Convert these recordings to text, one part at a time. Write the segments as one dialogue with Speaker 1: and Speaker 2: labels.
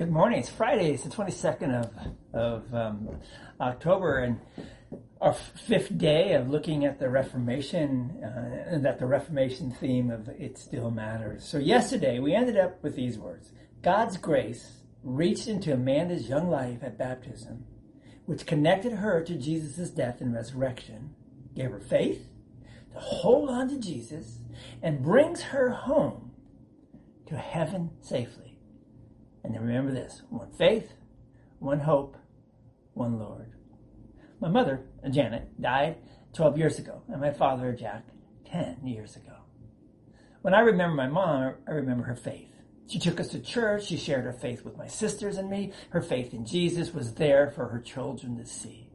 Speaker 1: Good morning. It's Friday. It's the 22nd of, of um, October and our fifth day of looking at the Reformation uh, and that the Reformation theme of It Still Matters. So yesterday we ended up with these words. God's grace reached into Amanda's young life at baptism, which connected her to Jesus' death and resurrection, gave her faith to hold on to Jesus, and brings her home to heaven safely. And then remember this one faith, one hope, one Lord. My mother, uh, Janet, died 12 years ago, and my father, Jack, 10 years ago. When I remember my mom, I remember her faith. She took us to church. She shared her faith with my sisters and me. Her faith in Jesus was there for her children to see.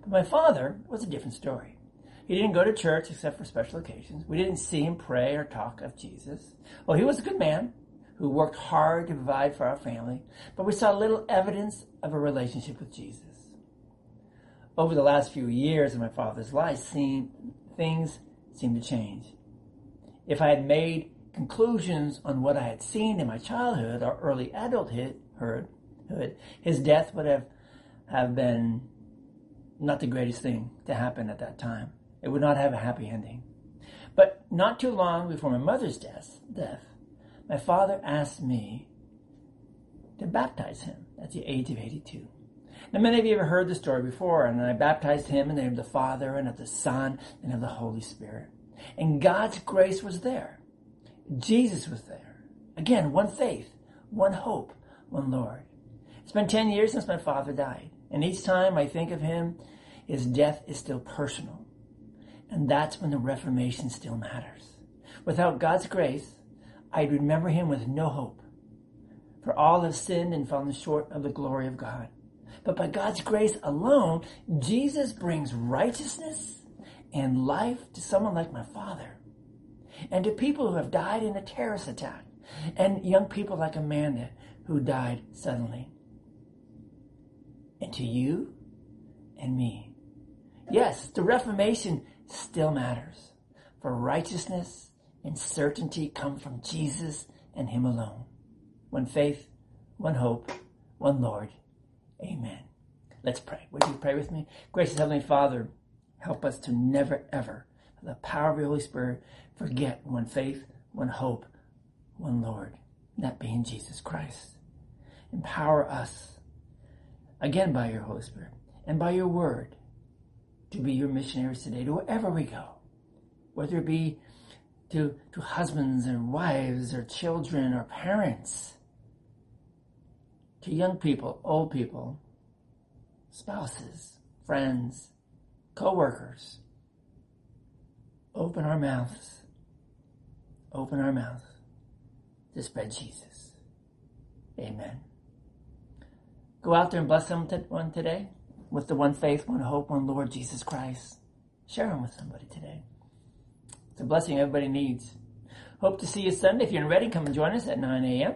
Speaker 1: But my father was a different story. He didn't go to church except for special occasions. We didn't see him pray or talk of Jesus. Well, he was a good man who worked hard to provide for our family, but we saw little evidence of a relationship with Jesus. Over the last few years of my father's life, seen, things seemed to change. If I had made conclusions on what I had seen in my childhood or early adulthood, his death would have, have been not the greatest thing to happen at that time. It would not have a happy ending. But not too long before my mother's death, death my father asked me to baptize him at the age of 82. Now, many of you have heard the story before, and I baptized him in the name of the Father and of the Son and of the Holy Spirit. And God's grace was there. Jesus was there. Again, one faith, one hope, one Lord. It's been 10 years since my father died, and each time I think of him, his death is still personal. And that's when the Reformation still matters. Without God's grace, I would remember him with no hope. For all have sinned and fallen short of the glory of God. But by God's grace alone, Jesus brings righteousness and life to someone like my father. And to people who have died in a terrorist attack. And young people like Amanda who died suddenly. And to you and me. Yes, the Reformation still matters. For righteousness and certainty come from Jesus and Him alone. One faith, one hope, one Lord. Amen. Let's pray. Would you pray with me? Gracious Heavenly Father, help us to never ever, the power of the Holy Spirit, forget one faith, one hope, one Lord, that being Jesus Christ. Empower us, again by your Holy Spirit and by your word, to be your missionaries today, to wherever we go, whether it be to, to husbands or wives or children or parents, to young people, old people, spouses, friends, co-workers. Open our mouths. Open our mouths to spread Jesus. Amen. Go out there and bless someone today with the one faith, one hope, one Lord Jesus Christ. Share them with somebody today. It's a blessing everybody needs. Hope to see you Sunday. If you're in Reading, come and join us at 9 a.m.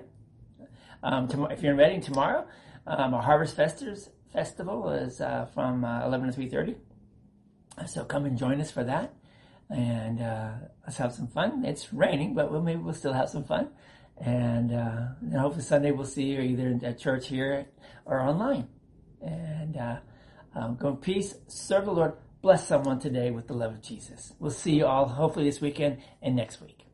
Speaker 1: Um, if you're in Reading tomorrow, um, our Harvest Festers Festival is uh, from uh, 11 to 3.30. So come and join us for that. And uh, let's have some fun. It's raining, but we'll, maybe we'll still have some fun. And, uh, and hopefully Sunday we'll see you either at church here or online. And uh, um, go in peace. Serve the Lord bless someone today with the love of Jesus. We'll see you all hopefully this weekend and next week.